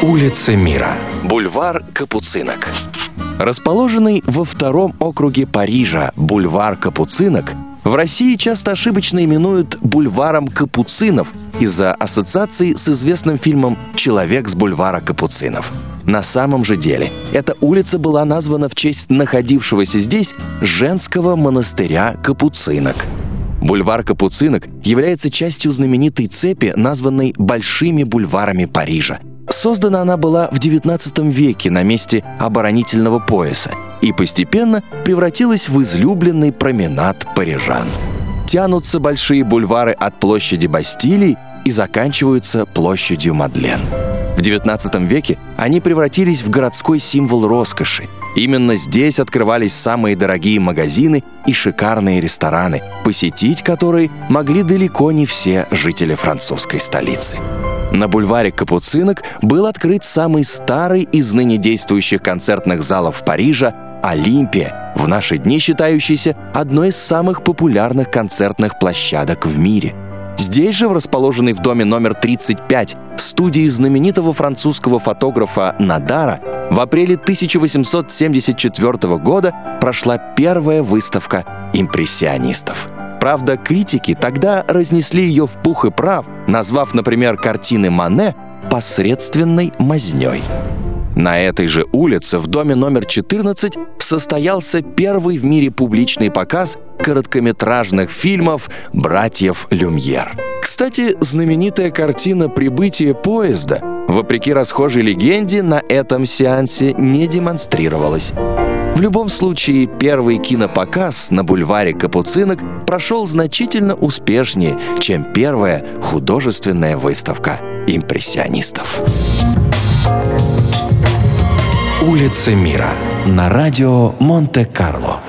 Улица Мира. Бульвар Капуцинок. Расположенный во втором округе Парижа бульвар Капуцинок в России часто ошибочно именуют бульваром капуцинов из-за ассоциации с известным фильмом «Человек с бульвара капуцинов». На самом же деле, эта улица была названа в честь находившегося здесь женского монастыря капуцинок. Бульвар Капуцинок является частью знаменитой цепи, названной «Большими бульварами Парижа», Создана она была в XIX веке на месте оборонительного пояса и постепенно превратилась в излюбленный променад парижан. Тянутся большие бульвары от площади Бастилии и заканчиваются площадью Мадлен. В XIX веке они превратились в городской символ роскоши. Именно здесь открывались самые дорогие магазины и шикарные рестораны, посетить которые могли далеко не все жители французской столицы. На бульваре Капуцинок был открыт самый старый из ныне действующих концертных залов Парижа «Олимпия», в наши дни считающийся одной из самых популярных концертных площадок в мире. Здесь же, в расположенной в доме номер 35 студии знаменитого французского фотографа Надара, в апреле 1874 года прошла первая выставка импрессионистов – Правда, критики тогда разнесли ее в пух и прав, назвав, например, картины Мане посредственной мазней. На этой же улице, в доме номер 14, состоялся первый в мире публичный показ короткометражных фильмов «Братьев Люмьер». Кстати, знаменитая картина «Прибытие поезда», вопреки расхожей легенде, на этом сеансе не демонстрировалась. В любом случае, первый кинопоказ на бульваре Капуцинок прошел значительно успешнее, чем первая художественная выставка импрессионистов. Улица мира на радио Монте-Карло.